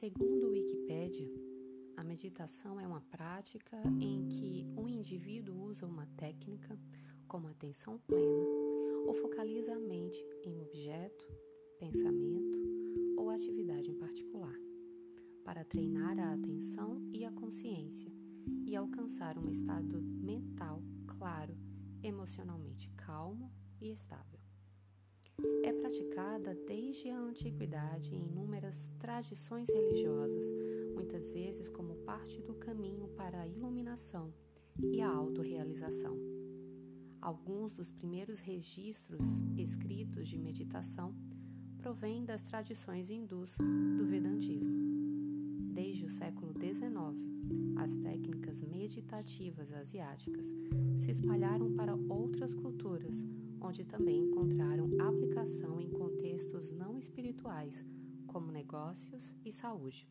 Segundo o Wikipedia, a meditação é uma prática em que um indivíduo usa uma técnica como atenção plena ou focaliza a mente em um objeto, pensamento ou atividade em particular, para treinar a atenção e a consciência e alcançar um estado mental claro, emocionalmente calmo e estável. É praticada desde a antiguidade em inúmeras tradições religiosas, muitas vezes como parte do caminho para a iluminação e a autorrealização. Alguns dos primeiros registros escritos de meditação provêm das tradições hindus do Vedantismo. Desde o século XIX, as técnicas meditativas asiáticas se espalharam para outras culturas, onde também encontraram aplicação em contextos não espirituais, como negócios e saúde.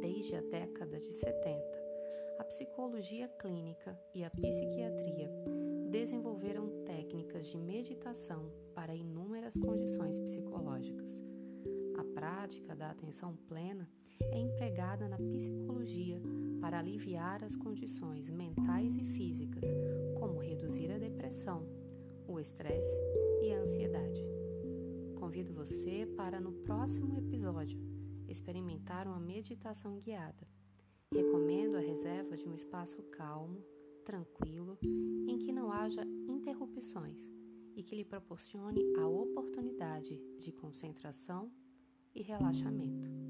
Desde a década de 70, a psicologia clínica e a psiquiatria desenvolveram técnicas de meditação para inúmeras condições psicológicas. Prática da atenção plena é empregada na psicologia para aliviar as condições mentais e físicas, como reduzir a depressão, o estresse e a ansiedade. Convido você para no próximo episódio experimentar uma meditação guiada. Recomendo a reserva de um espaço calmo, tranquilo, em que não haja interrupções e que lhe proporcione a oportunidade de concentração e relaxamento.